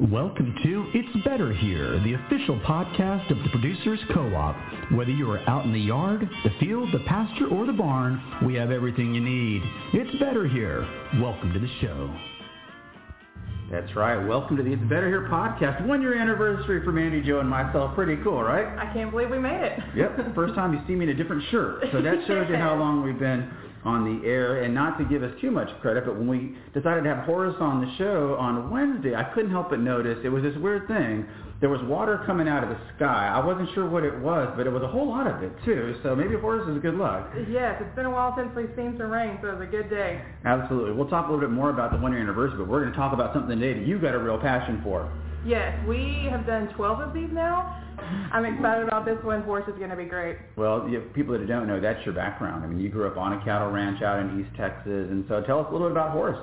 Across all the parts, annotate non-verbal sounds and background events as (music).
Welcome to It's Better Here, the official podcast of the Producers Co-op. Whether you are out in the yard, the field, the pasture, or the barn, we have everything you need. It's Better Here. Welcome to the show. That's right. Welcome to the It's Better Here podcast. One year anniversary for Mandy Jo and myself. Pretty cool, right? I can't believe we made it. Yep. First time you see me in a different shirt. So that (laughs) shows you how long we've been on the air. And not to give us too much credit, but when we decided to have Horace on the show on Wednesday, I couldn't help but notice it was this weird thing. There was water coming out of the sky. I wasn't sure what it was, but it was a whole lot of it too. So maybe Horace is good luck. Yes, it's been a while since we've seen some rain, so it was a good day. Absolutely. We'll talk a little bit more about the one year anniversary, but we're going to talk about something today that you've got a real passion for. Yes, we have done 12 of these now. I'm excited about this one. Horace is going to be great. Well, you people that don't know, that's your background. I mean, you grew up on a cattle ranch out in East Texas, and so tell us a little bit about Horace.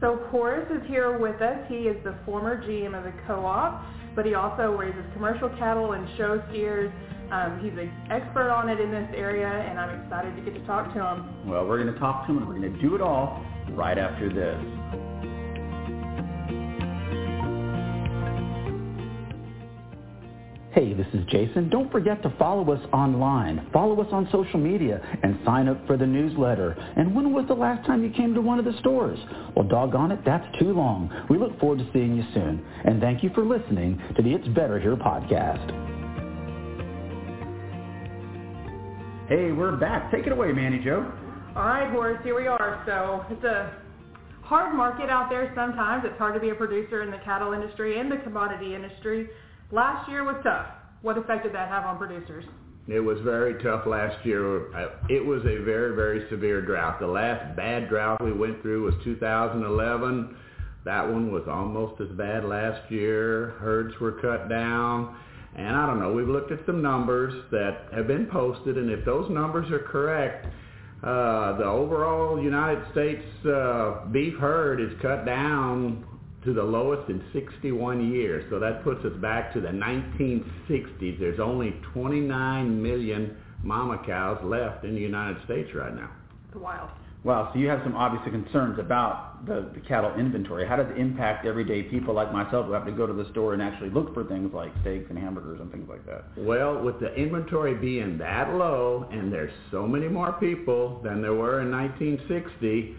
So Horace is here with us. He is the former GM of the co-op, but he also raises commercial cattle and show steers. Um, he's an expert on it in this area, and I'm excited to get to talk to him. Well, we're going to talk to him, and we're going to do it all right after this. Hey, this is Jason. Don't forget to follow us online, follow us on social media, and sign up for the newsletter. And when was the last time you came to one of the stores? Well, doggone it, that's too long. We look forward to seeing you soon. And thank you for listening to the It's Better Here podcast. Hey, we're back. Take it away, Mandy Jo. All right, Horace, here we are. So it's a hard market out there sometimes. It's hard to be a producer in the cattle industry and the commodity industry. Last year was tough. What effect did that have on producers? It was very tough last year. It was a very, very severe drought. The last bad drought we went through was 2011. That one was almost as bad last year. Herds were cut down. And I don't know, we've looked at some numbers that have been posted, and if those numbers are correct, uh, the overall United States uh, beef herd is cut down to the lowest in 61 years. So that puts us back to the 1960s. There's only 29 million mama cows left in the United States right now. It's wild. Wow, so you have some obvious concerns about the, the cattle inventory. How does it impact everyday people like myself who have to go to the store and actually look for things like steaks and hamburgers and things like that? Well, with the inventory being that low and there's so many more people than there were in 1960,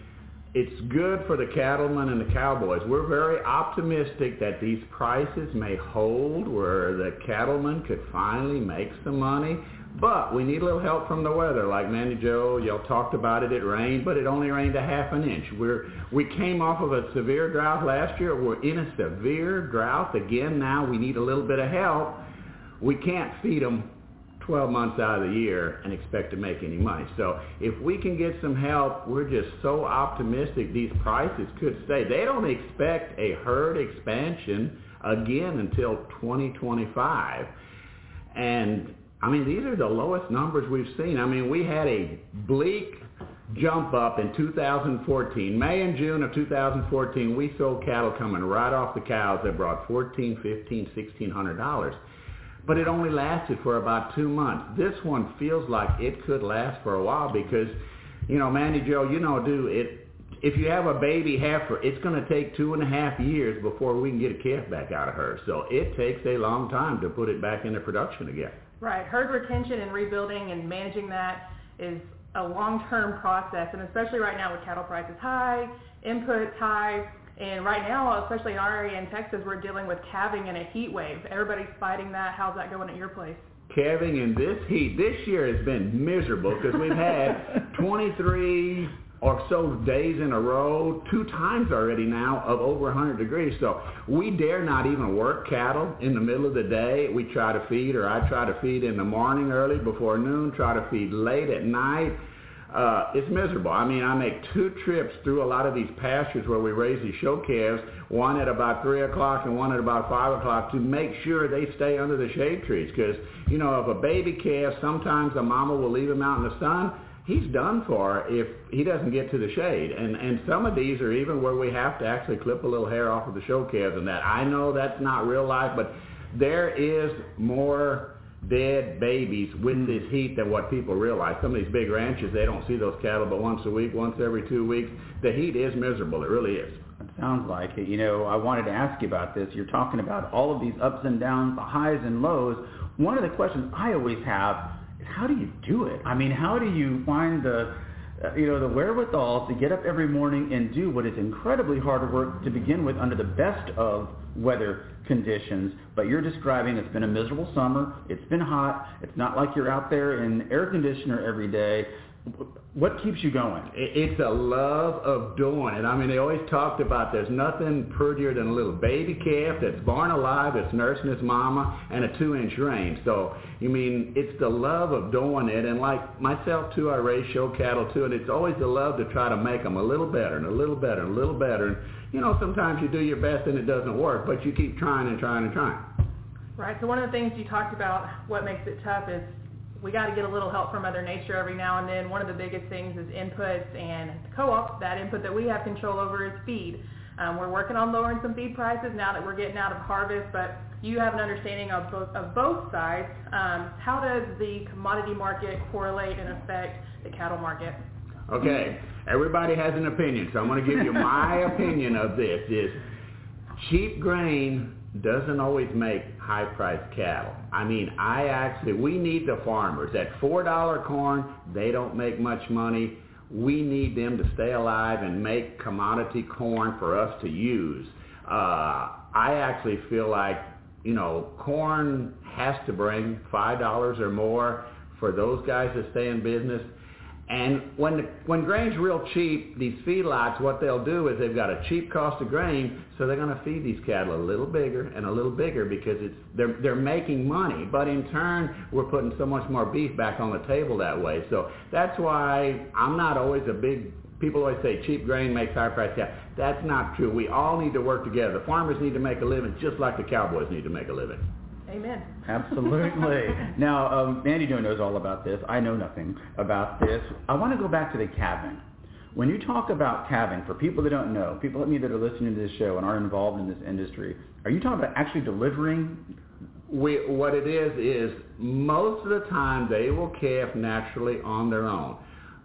it's good for the cattlemen and the cowboys. We're very optimistic that these prices may hold where the cattlemen could finally make some money. But we need a little help from the weather. Like Mandy Jo, y'all talked about it. It rained, but it only rained a half an inch. We're, we came off of a severe drought last year. We're in a severe drought again now. We need a little bit of help. We can't feed them 12 months out of the year and expect to make any money. So if we can get some help, we're just so optimistic these prices could stay. They don't expect a herd expansion again until 2025. And I mean, these are the lowest numbers we've seen. I mean, we had a bleak jump up in 2014. May and June of 2014, we sold cattle coming right off the cows that brought 14, 15, 1600 dollars but it only lasted for about two months. This one feels like it could last for a while because, you know, Mandy Jo, you know, do it. If you have a baby heifer, it's going to take two and a half years before we can get a calf back out of her. So it takes a long time to put it back into production again. Right. Herd retention and rebuilding and managing that is a long-term process, and especially right now with cattle prices high, inputs high, and right now, especially in our area in Texas, we're dealing with calving and a heat wave. Everybody's fighting that. How's that going at your place? Calving in this heat. This year has been miserable because we've had (laughs) 23 or so days in a row, two times already now of over 100 degrees. So we dare not even work cattle in the middle of the day. We try to feed, or I try to feed in the morning early before noon, try to feed late at night uh, it's miserable. I mean, I make two trips through a lot of these pastures where we raise these show calves, one at about 3 o'clock and one at about 5 o'clock to make sure they stay under the shade trees. Because, you know, if a baby calf, sometimes the mama will leave him out in the sun, he's done for if he doesn't get to the shade. And, and some of these are even where we have to actually clip a little hair off of the show calves and that. I know that's not real life, but there is more dead babies with mm. this heat than what people realize. Some of these big ranches, they don't see those cattle but once a week, once every two weeks. The heat is miserable. It really is. It sounds like it. You know, I wanted to ask you about this. You're talking about all of these ups and downs, the highs and lows. One of the questions I always have is how do you do it? I mean, how do you find the uh, you know, the wherewithal to get up every morning and do what is incredibly hard work to begin with under the best of weather conditions. But you're describing it's been a miserable summer. It's been hot. It's not like you're out there in air conditioner every day. What keeps you going? It's a love of doing it. I mean, they always talked about there's nothing prettier than a little baby calf that's born alive, that's nursing its mama, and a two-inch range. So, you mean, it's the love of doing it. And like myself, too, I raise show cattle, too, and it's always the love to try to make them a little better and a little better and a little better. And, you know, sometimes you do your best and it doesn't work, but you keep trying and trying and trying. Right. So one of the things you talked about, what makes it tough is we got to get a little help from Mother Nature every now and then. One of the biggest things is inputs, and the co-op, that input that we have control over is feed. Um, we're working on lowering some feed prices now that we're getting out of harvest, but you have an understanding of both, of both sides. Um, how does the commodity market correlate and affect the cattle market? Okay, everybody has an opinion, so I'm going to give you my (laughs) opinion of this. Is cheap grain doesn't always make high-priced cattle. I mean, I actually, we need the farmers. At $4 corn, they don't make much money. We need them to stay alive and make commodity corn for us to use. Uh, I actually feel like, you know, corn has to bring $5 or more for those guys to stay in business. And when the, when grain's real cheap, these feedlots, what they'll do is they've got a cheap cost of grain, so they're going to feed these cattle a little bigger and a little bigger because it's they're they're making money. But in turn, we're putting so much more beef back on the table that way. So that's why I'm not always a big. People always say cheap grain makes high price cattle. That's not true. We all need to work together. The farmers need to make a living just like the cowboys need to make a living. Amen. Absolutely. (laughs) now, um, Mandy Jo knows all about this. I know nothing about this. I want to go back to the calving. When you talk about calving, for people that don't know, people like me that are listening to this show and are involved in this industry, are you talking about actually delivering? We, what it is is most of the time they will calve naturally on their own.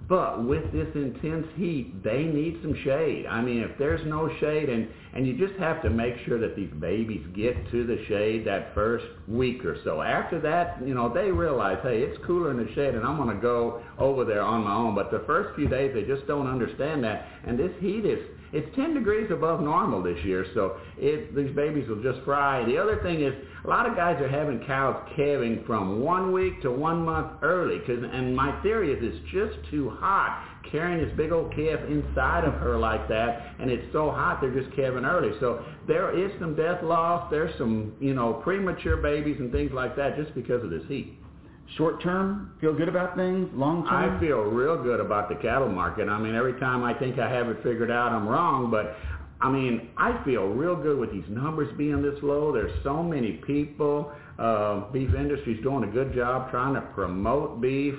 But with this intense heat, they need some shade. I mean, if there's no shade, and, and you just have to make sure that these babies get to the shade that first week or so. After that, you know, they realize, hey, it's cooler in the shade, and I'm going to go over there on my own. But the first few days, they just don't understand that. And this heat is it's 10 degrees above normal this year, so it, these babies will just fry. The other thing is a lot of guys are having cows calving from one week to one month early, cause, and my theory is it's just too hot carrying this big old calf inside of her like that, and it's so hot they're just calving early. So there is some death loss. There's some, you know, premature babies and things like that just because of this heat. Short term, feel good about things. Long term, I feel real good about the cattle market. I mean, every time I think I have it figured out, I'm wrong. But I mean, I feel real good with these numbers being this low. There's so many people. Uh, beef industry's doing a good job trying to promote beef.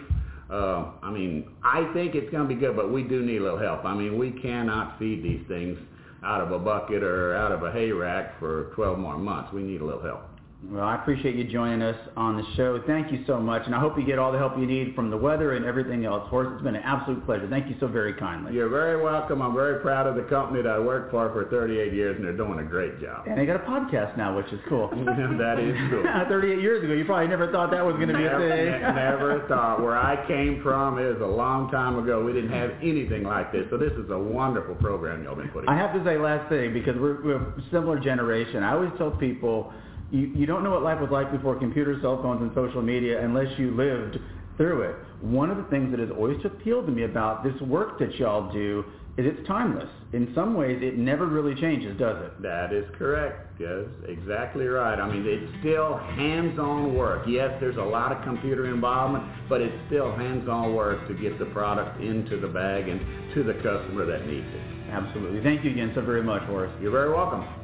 Uh, I mean, I think it's going to be good, but we do need a little help. I mean, we cannot feed these things out of a bucket or out of a hay rack for 12 more months. We need a little help. Well, I appreciate you joining us on the show. Thank you so much, and I hope you get all the help you need from the weather and everything else. Horace, it's been an absolute pleasure. Thank you so very kindly. You're very welcome. I'm very proud of the company that I worked for for 38 years, and they're doing a great job. And they got a podcast now, which is cool. (laughs) that is cool. (laughs) 38 years ago, you probably never thought that was going to be a thing. never thought. Where I came from is a long time ago. We didn't have anything like this, so this is a wonderful program y'all been putting. I have to say last thing because we're, we're a similar generation. I always tell people you, you don't know what life was like before computers, cell phones, and social media unless you lived through it. One of the things that has always appealed to me about this work that y'all do is it's timeless. In some ways, it never really changes, does it? That is correct. Yes, exactly right. I mean, it's still hands-on work. Yes, there's a lot of computer involvement, but it's still hands-on work to get the product into the bag and to the customer that needs it. Absolutely. Thank you again so very much, Horace. You're very welcome.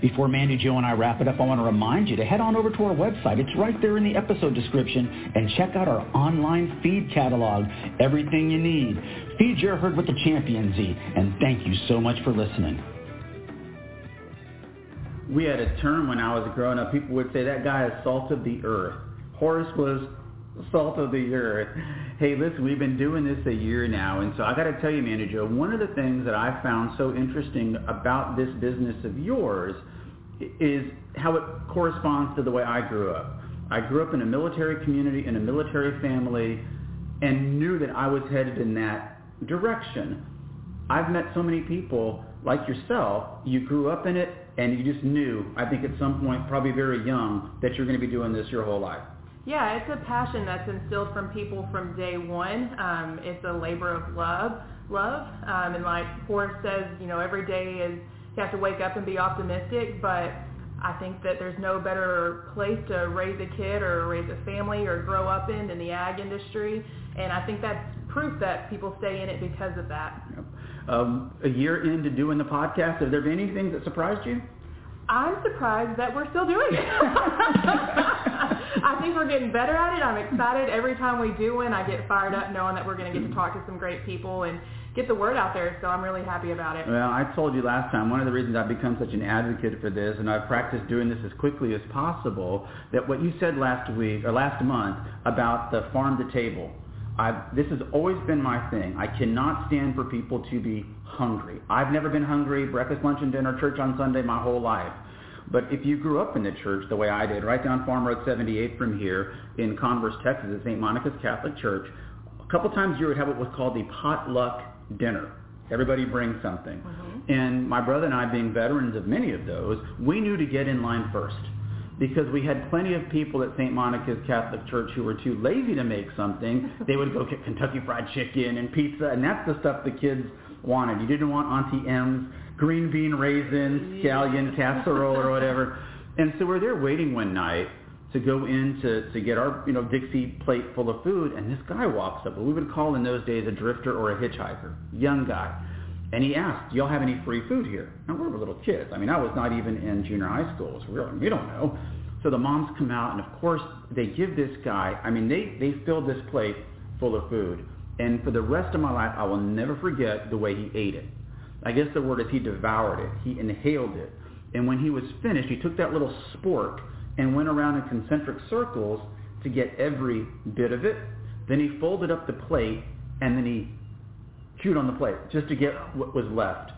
Before Mandy Jo, and I wrap it up, I want to remind you to head on over to our website. It's right there in the episode description and check out our online feed catalog. Everything you need. Feed your herd with the Champion Z. And thank you so much for listening. We had a term when I was growing up. People would say that guy of the earth. Horace was salt of the earth. Hey, listen, we've been doing this a year now, and so I got to tell you, Manager, one of the things that I found so interesting about this business of yours is how it corresponds to the way I grew up. I grew up in a military community, in a military family, and knew that I was headed in that direction. I've met so many people like yourself. You grew up in it, and you just knew, I think at some point, probably very young, that you're going to be doing this your whole life. Yeah, it's a passion that's instilled from people from day one. Um, it's a labor of love, love, um, and like Horace says, you know, every day is you have to wake up and be optimistic. But I think that there's no better place to raise a kid or raise a family or grow up in than the ag industry, and I think that's proof that people stay in it because of that. Yep. Um, a year into doing the podcast, have there been anything that surprised you? I'm surprised that we're still doing it. (laughs) I think we're getting better at it. I'm excited every time we do one. I get fired up knowing that we're going to get to talk to some great people and get the word out there. So I'm really happy about it. Well, I told you last time, one of the reasons I've become such an advocate for this, and I've practiced doing this as quickly as possible, that what you said last week or last month about the farm to table, I've, this has always been my thing. I cannot stand for people to be hungry. I've never been hungry, breakfast, lunch, and dinner, church on Sunday my whole life. But if you grew up in the church the way I did, right down Farm Road 78 from here in Converse, Texas, at St. Monica's Catholic Church, a couple times a year would have what was called the potluck dinner. Everybody brings something. Mm-hmm. And my brother and I, being veterans of many of those, we knew to get in line first because we had plenty of people at St. Monica's Catholic Church who were too lazy to make something. They would go get Kentucky Fried Chicken and pizza, and that's the stuff the kids wanted. You didn't want Auntie M's green bean raisins, scallion casserole or whatever. (laughs) And so we're there waiting one night to go in to, to get our you know Dixie plate full of food, and this guy walks up. What we would call in those days a drifter or a hitchhiker, young guy. And he asked, do y'all have any free food here? Now, we were little kids. I mean, I was not even in junior high school, so really, we don't know. So the moms come out, and of course, they give this guy, I mean, they, they filled this plate full of food. And for the rest of my life, I will never forget the way he ate it. I guess the word is he devoured it. He inhaled it. And when he was finished, he took that little spork and went around in concentric circles to get every bit of it. Then he folded up the plate, and then he chewed on the plate just to get what was left.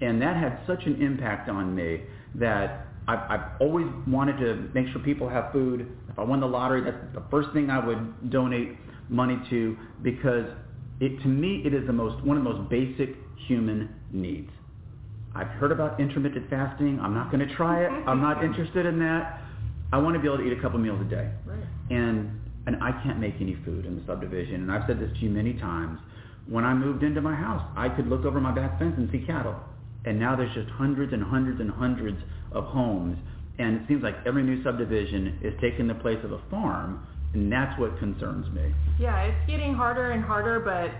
And that had such an impact on me that I've, I've always wanted to make sure people have food. If I won the lottery, that's the first thing I would donate money to because it, to me, it is the most, one of the most basic human needs. I've heard about intermittent fasting. I'm not going to try it. I'm not (laughs) interested in that. I want to be able to eat a couple meals a day. Right. And and I can't make any food in the subdivision. And I've said this to you many times when I moved into my house, I could look over my back fence and see cattle. And now there's just hundreds and hundreds and hundreds of homes. And it seems like every new subdivision is taking the place of a farm. And that's what concerns me. Yeah, it's getting harder and harder, but,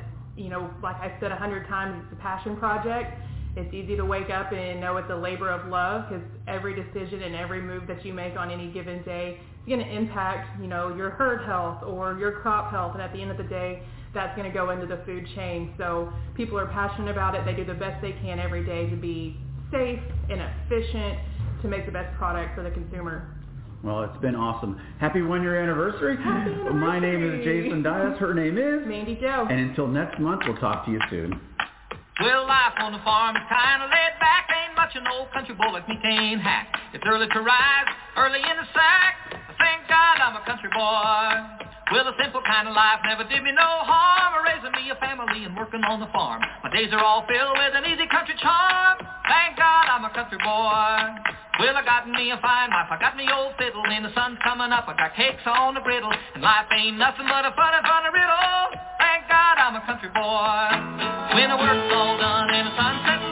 you know, like I said a hundred times, it's a passion project. It's easy to wake up and know it's a labor of love because every decision and every move that you make on any given day is going to impact, you know, your herd health or your crop health. And at the end of the day, that's going to go into the food chain. So people are passionate about it. They do the best they can every day to be safe and efficient to make the best product for the consumer. Well, it's been awesome. Happy one-year anniversary. Happy anniversary. My name is Jason Dias. Her name is Mandy Jo. And until next month, we'll talk to you soon. Well, life on the farm is kind of laid back. Ain't much an old country boy like me can't hack. It's early to rise, early in the sack. Thank God I'm a country boy. Well, a simple kind of life never did me no harm. Raising me a family and working on the farm. My days are all filled with an easy country charm. God I'm a country boy. Well, I got me a fine wife. I got me old fiddle. And the sun's coming up. I got cakes on the griddle. And life ain't nothing but a funny, funny riddle. Thank God I'm a country boy. When I work all day.